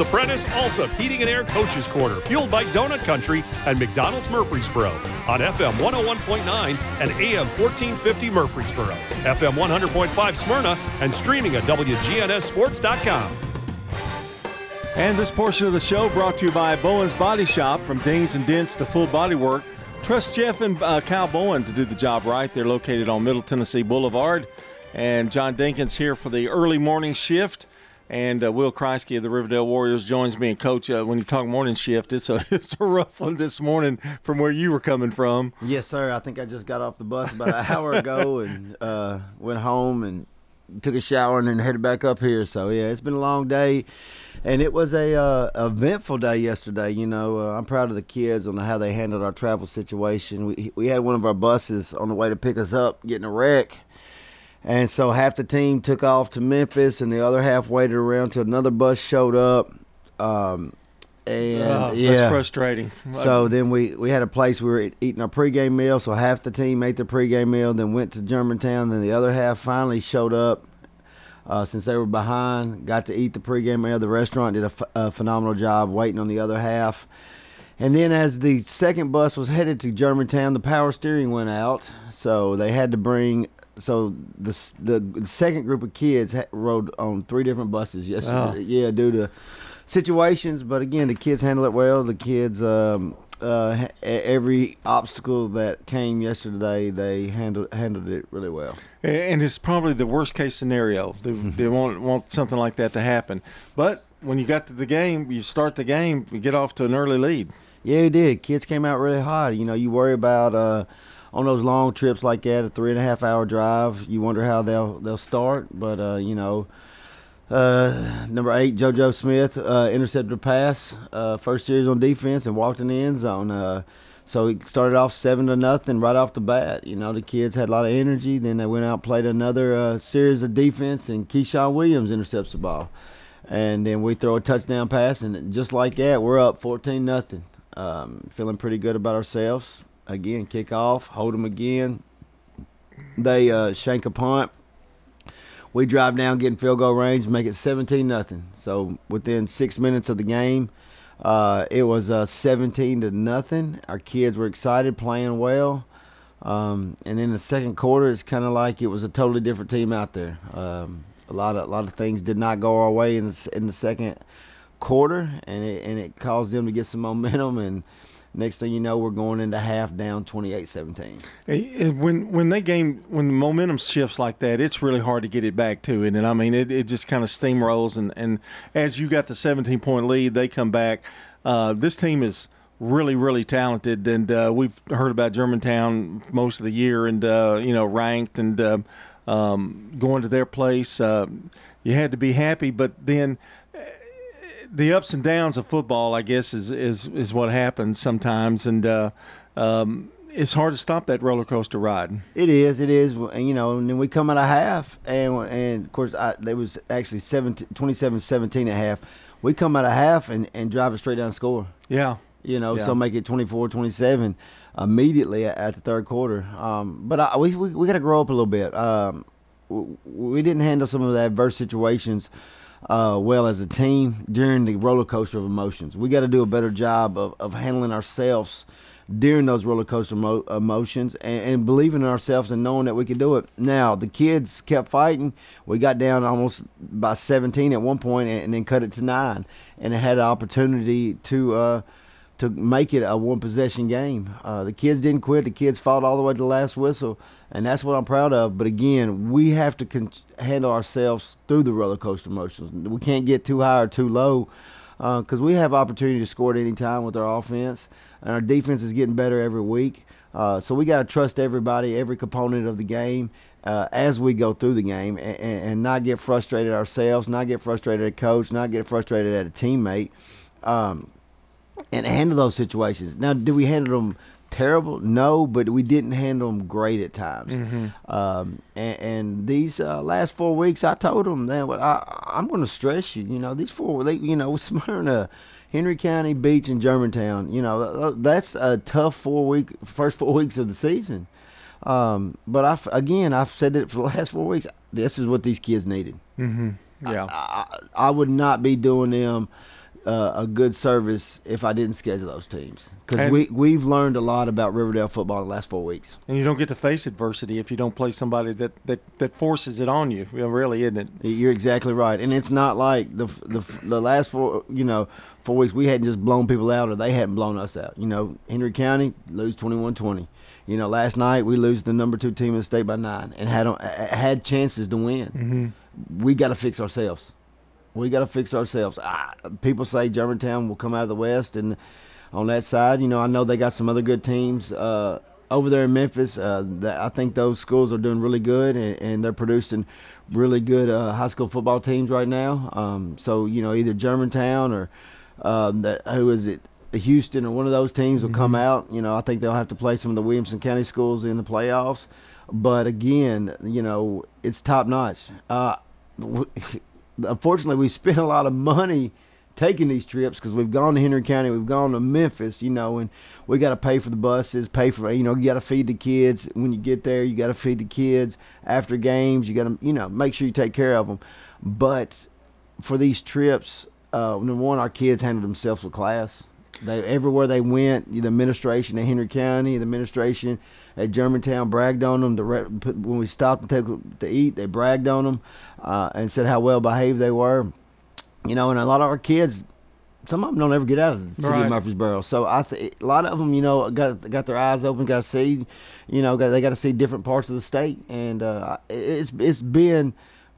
the Prentice Allsup Heating and Air Coaches Corner, fueled by Donut Country and McDonald's Murfreesboro on FM 101.9 and AM 1450 Murfreesboro, FM 100.5 Smyrna, and streaming at WGNSSports.com. And this portion of the show brought to you by Bowen's Body Shop. From dings and dents to full body work, trust Jeff and uh, Cal Bowen to do the job right. They're located on Middle Tennessee Boulevard. And John Dinkins here for the early morning shift. And uh, Will Kriesky of the Riverdale Warriors joins me. And Coach, uh, when you talk morning shift, it's a it's a rough one this morning from where you were coming from. Yes, sir. I think I just got off the bus about an hour ago and uh, went home and took a shower and then headed back up here. So yeah, it's been a long day, and it was a uh, eventful day yesterday. You know, uh, I'm proud of the kids on how they handled our travel situation. We we had one of our buses on the way to pick us up getting a wreck and so half the team took off to Memphis, and the other half waited around till another bus showed up. Um, and Oh, yeah, That's frustrating. so then we, we had a place we were eating our pregame meal. So half the team ate their pregame meal, then went to Germantown. Then the other half finally showed up uh, since they were behind. Got to eat the pregame meal. The restaurant did a, ph- a phenomenal job waiting on the other half. And then as the second bus was headed to Germantown, the power steering went out. So they had to bring. So the the, second group of kids ha- rode on three different buses yesterday. Oh. Yeah, due to situations. But again, the kids handled it well. The kids, um, uh, every obstacle that came yesterday, they handled handled it really well. and it's probably the worst case scenario. They, they want want something like that to happen. But when you got to the game, you start the game, you get off to an early lead. Yeah, it did. Kids came out really hot. You know, you worry about uh, on those long trips like that, a three and a half hour drive. You wonder how they'll they'll start, but uh, you know. Uh, number eight, JoJo Smith uh, intercepted a pass, uh, first series on defense, and walked in the end zone. Uh, so he started off seven to nothing right off the bat. You know, the kids had a lot of energy. Then they went out played another uh, series of defense, and Keyshawn Williams intercepts the ball, and then we throw a touchdown pass, and just like that, we're up fourteen nothing. Um, feeling pretty good about ourselves. Again, kick off, hold them again. They uh, shank a punt. We drive down, get in field goal range, make it 17 nothing. So within six minutes of the game, uh, it was uh, 17 to nothing. Our kids were excited, playing well. Um, and in the second quarter, it's kind of like it was a totally different team out there. Um, a lot of a lot of things did not go our way in the in the second quarter, and it and it caused them to get some momentum. And next thing you know, we're going into half down 28-17. When when they game when the momentum shifts like that, it's really hard to get it back to it. And I mean, it, it just kind of steamrolls. And, and as you got the 17 point lead, they come back. Uh, this team is really really talented, and uh, we've heard about Germantown most of the year, and uh, you know ranked and uh, um, going to their place. Uh, you had to be happy, but then the ups and downs of football, I guess, is is is what happens sometimes, and uh, um, it's hard to stop that roller coaster ride. It is, it is, and you know, and then we come out of half, and and of course, I, there was actually 17, 27-17 at half. We come out of half and, and drive it straight down score. Yeah, You know, Yeah. so make it 24-27 immediately at, the third quarter. Um, but I, we we, we got to grow up a little bit. Um, we didn't handle some of the adverse situations uh, well as a team during the roller coaster of emotions. We got to do a better job of, of handling ourselves during those roller coaster mo- emotions and, and believing in ourselves and knowing that we could do it. Now the kids kept fighting. We got down almost by 17 at one point and, and then cut it to nine, and had an opportunity to. Uh, to make it a one possession game. Uh, the kids didn't quit. The kids fought all the way to the last whistle, and that's what I'm proud of. But again, we have to con- handle ourselves through the roller coaster emotions. We can't get too high or too low because we have opportunity to score at any time with our offense, and our defense is getting better every week. Uh, so we got to trust everybody, every component of the game. Uh, as we go through the game and, and not get frustrated ourselves, not get frustrated at coach, not get frustrated at a teammate. Um, and handle those situations. Now, do we handle them terrible? No, but we didn't handle them great at times. Um, and, and these uh, last four weeks, I told them, what I, I'm going to stress you. You know, these four, they, you know, Smyrna, Henry County, Beech, and Germantown. You know, that's a tough four week, first four weeks of the season. Um, but I, again, I've said it for the last four weeks. This is what these kids needed. yeah. I, I would not be doing them uh, a good service if I didn't schedule those teams because we we've learned a lot about Riverdale football in the last four weeks. And you don't get to face adversity if you don't play somebody that, that, that forces it on you. Really, isn't it? You're exactly right, and it's not like the the the last four you know four weeks we hadn't just blown people out or they hadn't blown us out. You know, Henry County lose 21-20. You know, last night we lose the number two team in the state by nine and had had chances to win. Mm-hmm. We got to fix ourselves. We got to fix ourselves. Ah, people say Germantown will come out of the West, and on that side, you know, I know they got some other good teams uh, over there in Memphis. Uh, that I think those schools are doing really good, and, and they're producing really good uh, high school football teams right now. Um, so you know, either Germantown or um, that who is it? Houston or one of those teams will come out. You know, I think they'll have to play some of the Williamson County schools in the playoffs. But again, you know, it's top notch. Uh, unfortunately, we spent a lot of money taking these trips because we've gone to Henry County, we've gone to Memphis, you know, and we got to pay for the buses, pay for, you know, you got to feed the kids. When you get there, you got to feed the kids after games. You got to, you know, make sure you take care of them. But for these trips, uh, number one, our kids handled themselves with class. They everywhere they went, the administration at Henry County, the administration at Germantown bragged on them. The re- when we stopped to take to eat, they bragged on them uh, and said how well behaved they were. You know, and a lot of our kids, some of them don't ever get out of the city Right. of Murfreesboro. So I, th- a lot of them, you know, got got their eyes open, got to see, you know, got, they got to see different parts of the state, and uh, it's it's been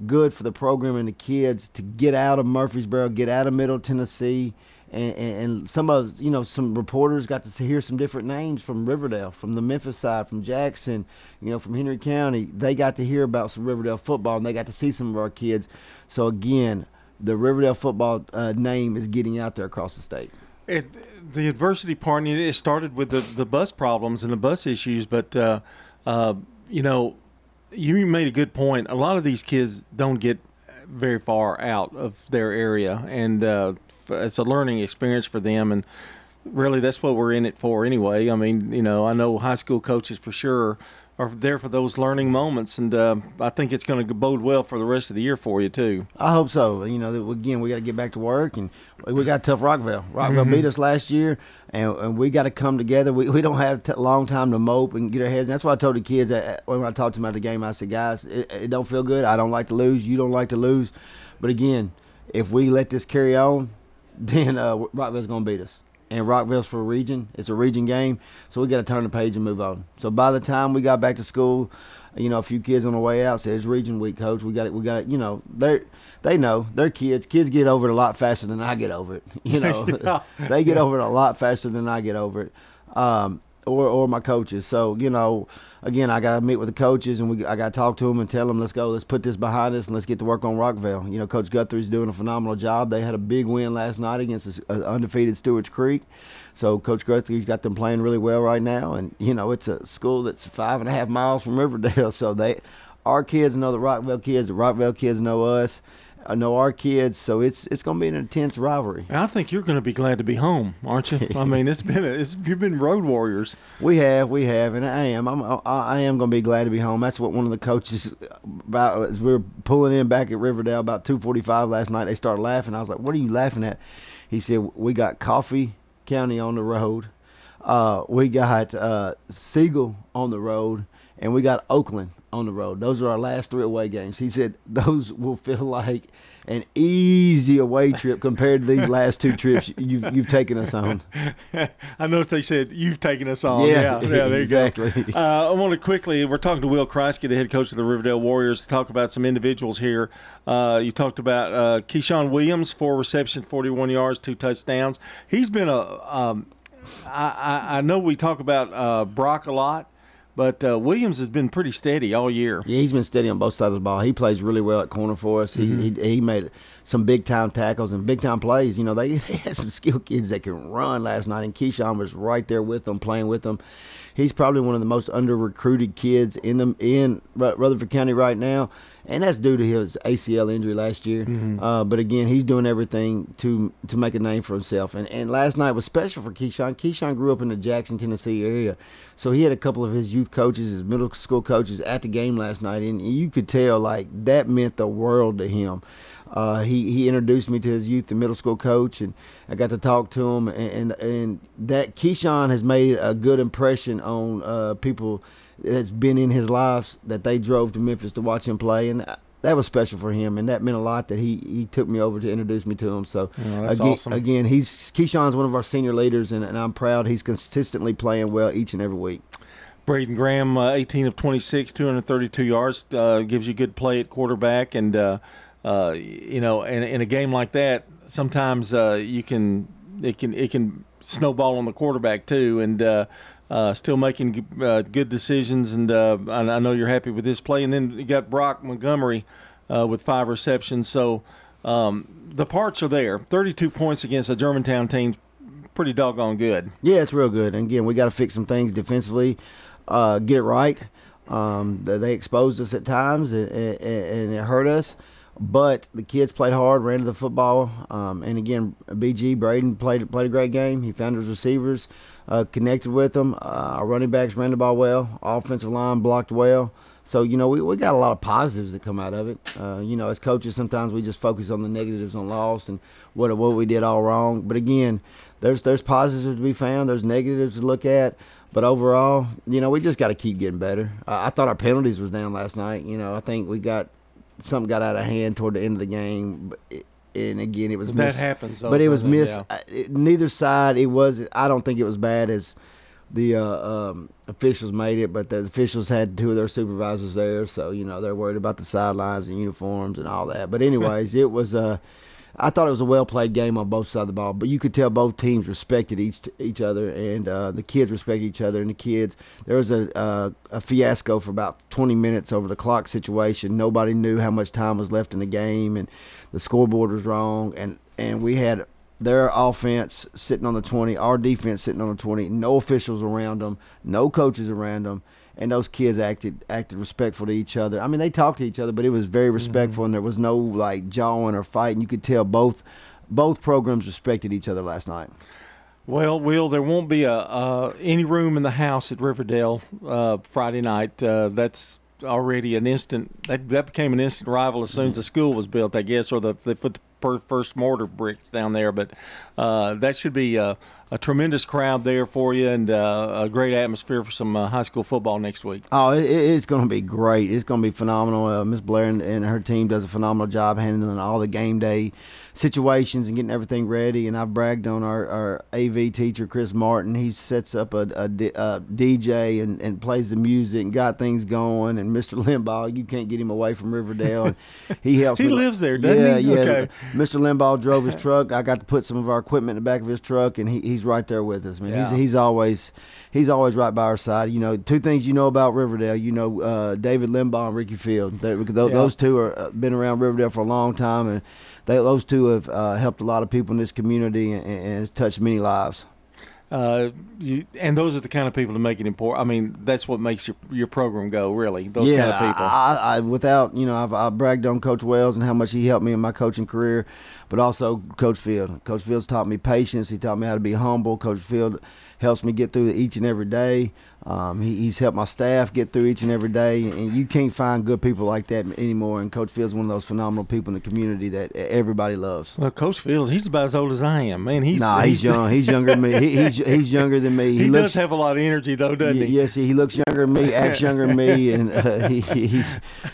good for the program and the kids to get out of Murfreesboro, get out of Middle Tennessee. And, and, some of you know some reporters got to hear some different names from Riverdale, from the Memphis side, from Jackson, you know, from Henry County. They got to hear about some Riverdale football, and they got to see some of our kids. So again, the Riverdale football uh, name is getting out there across the state. It, the adversity part, it started with the, the bus problems and the bus issues, but, uh, uh, you know, you made a good point. A lot of these kids don't get very far out of their area, and uh, it's a learning experience for them. And really, that's what we're in it for anyway. I mean, you know, I know high school coaches for sure are there for those learning moments, and uh, I think it's going to bode well for the rest of the year for you, too. I hope so. You know, again, we got to get back to work, and we got tough Rockvale. Rockvale beat us last year, and, and we got to come together. We, we don't have a long time to mope and get our heads. That's why I told the kids uh, when I talked to them at the game. I said, guys, it, it don't feel good. I don't like to lose. You don't like to lose, but again, if we let this carry on, then uh, Rockvale's going to beat us. And Rockvale's for a region. It's a region game, so we got to turn the page and move on. So by the time we got back to school, you know, a few kids on the way out said, "It's region week, coach. We got it. We got it." You know, they they know they're kids. Kids get over it a lot faster than I get over it. You know, Yeah. they get over it a lot faster than I get over it. Um, or or my coaches. So you know, again, I got to meet with the coaches and we I got to talk to them and tell them, let's go, let's put this behind us and let's get to work on Rockvale. You know, Coach Guthrie's doing a phenomenal job. They had a big win last night against the uh, undefeated Stewart's Creek. So Coach Guthrie's got them playing really well right now, and you know, it's a school that's five and a half miles from Riverdale. So they, our kids know the Rockvale kids, the Rockvale kids know us. I know our kids, so it's it's going to be an intense rivalry. I think you're going to be glad to be home, aren't you? I mean, it's been a, it's you've been road warriors. We have, we have, and I am. I'm, I, I am going to be glad to be home. That's what one of the coaches about as we were pulling in back at Riverdale about 2:45 last night. They started laughing. I was like, "What are you laughing at?" He said, "We got Coffee County on the road. Uh, we got uh, Siegel on the road, and we got Oakland on the road. Those are our last three away games." He said, "Those will feel like." An easy away trip compared to these last two trips you've you've taken us on. I know they said you've taken us on. Yeah, Yeah, yeah, there you exactly. go. Uh, I want to quickly. We're talking to Will Kriesky, the head coach of the Riverdale Warriors, to talk about some individuals here. Uh, you talked about uh, Keyshawn Williams, four receptions, forty-one yards, two touchdowns. He's been a. Um, I, I, I know we talk about uh, Brock a lot, but uh, Williams has been pretty steady all year. Yeah, he's been steady on both sides of the ball. He plays really well at corner for us. He he, he made some big time tackles and big time plays. You know, they, they had some skilled kids that can run last night, and Keyshawn was right there with them, playing with them. He's probably one of the most under recruited kids in them in Rutherford County right now, and that's due to his ACL injury last year. Uh, but again, he's doing everything to to make a name for himself. And and last night was special for Keyshawn. Keyshawn grew up in the Jackson, Tennessee area, so he had a couple of his youth coaches, his middle school coaches at the game last night, and you could tell like that meant the world to him. Uh, he he introduced me to his youth and middle school coach, and I got to talk to him. And and, and that Keyshawn has made a good impression on uh, people that's been in his lives that they drove to Memphis to watch him play, and that was special for him, and that meant a lot that he he took me over to introduce me to him. So that's again, awesome. again, he's Keyshawn's one of our senior leaders, and, and I'm proud he's consistently playing well each and every week. Braden Graham, uh, 18 of 26, 232 yards, uh, gives you good play at quarterback, and uh, uh, you know, in, in a game like that, sometimes uh, you can it can it can snowball on the quarterback too, and uh, uh, still making uh, good decisions. And uh, I, I know you're happy with this play. And then you got Brock Montgomery uh, with five receptions, so um, the parts are there. 32 points against a Germantown team, pretty doggone good. Yeah, it's real good. And again, we got to fix some things defensively, uh, get it right. Um, they they exposed us at times, and, and, and it hurt us. But the kids played hard, ran to the football, um, and again, BG Braden played played a great game. He found his receivers, uh, connected with them. Uh, our running backs ran the ball well. Offensive line blocked well. So you know we, we got a lot of positives that come out of it. Uh, you know, as coaches, sometimes we just focus on the negatives on loss and what what we did all wrong. But again, there's there's positives to be found. There's negatives to look at. But overall, you know, we just got to keep getting better. I, I thought our penalties was down last night. You know, I think we got something got out of hand toward the end of the game. It, and again, it was That miss- happens, But it was doesn't it? miss. Yeah. It- neither side. It was. I don't think it was bad as the uh, um, officials made it, but the officials had two of their supervisors there, so you know they're worried about the sidelines and uniforms and all that. But anyways, it was. Uh, I thought it was a well played game on both sides of the ball, but you could tell both teams respected each each other, and uh, the kids respected each other. And the kids, there was a uh, a fiasco for about 20 minutes over the clock situation. Nobody knew how much time was left in the game, and the scoreboard was wrong, and and we had their offense sitting on the 20, our defense sitting on the 20, no officials around them, no coaches around them, and those kids acted acted respectful to each other. I mean, they talked to each other, but it was very respectful, and there was no like jawing or fighting. You could tell both both programs respected each other last night. Well, Will, there won't be a uh, any room in the house at Riverdale uh, Friday night. Uh, that's already an instant. That, that became an instant rival as soon as the school was built, I guess, or the they put the per- first mortar bricks down there. But uh, that should be a, a tremendous crowd there for you, and uh, a great atmosphere for some uh, high school football next week. Oh, it, it- it's going to be great. It's going to be phenomenal. Uh, Miss Blair and, and her team does a phenomenal job handling all the game day situations and getting everything ready. And I've bragged on our, our AV teacher, Chris Martin. He sets up a DJ and, and plays the music and got things going. And Mr. Limbaugh, you can't get him away from Riverdale. And he helps He me- lives there, doesn't yeah, he? Yeah, Okay. Mr. Limbaugh drove his truck. I got to put some of our equipment in the back of his truck, and he, he's right there with us, man. Yeah. He's he's always he's always right by our side. You know, two things you know about Riverdale. You know, uh, David Limbaugh and Ricky Field. They, th- Yeah. Those two are uh, been around Riverdale for a long time, and they those two have uh, helped a lot of people in this community and, and has touched many lives. Uh, you, and those are the kind of people that make it important. I mean, that's what makes your your program go. Really, those yeah, kind of people. I, I, without you know, I've, I bragged on Coach Wells and how much he helped me in my coaching career, but also Coach Field. Coach Fields taught me patience. He taught me how to be humble. Coach Field helps me get through each and every day. Um, he, he's helped my staff get through each and every day, and you can't find good people like that anymore. And Coach Field's is one of those phenomenal people in the community that everybody loves. well, Coach Fields, he's about as old as I am. Man, he's nah, he's, young. He's younger than me. He, he's he's younger than me. He, looks, does have a lot of energy, though, doesn't he? Yes, he looks younger than me, acts younger than me, and uh, he, he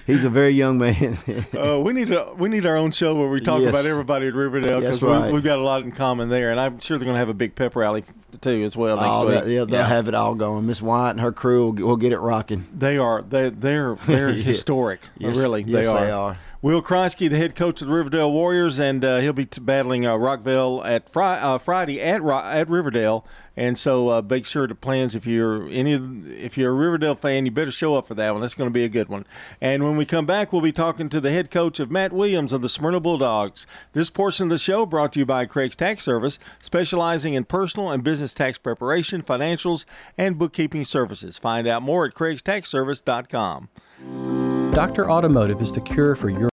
he's a very young man. Uh, we need a we need our own show where we talk Yes. about everybody at Riverdale because right. we, we've got a lot in common there, and I'm sure they're going to have a big pep rally too as well next Oh, week. yeah, they'll have it all going. Miss And her crew will, will get it rocking. They are they they're they're historic. Yes, really, yes, they are. they are. Will Kriesky, the head coach of the Riverdale Warriors, and uh, he'll be t- battling uh, Rockvale at uh, Friday at Ro- at Riverdale. And so uh, make sure to plans. If you're any, if you're a Riverdale fan, you better show up for that one. That's going to be a good one. And when we come back, we'll be talking to the head coach of Matt Williams of the Smyrna Bulldogs. This portion of the show brought to you by Craig's Tax Service, specializing in personal and business tax preparation, financials, and bookkeeping services. Find out more at craigstaxservice.com. Dr. Automotive is the cure for your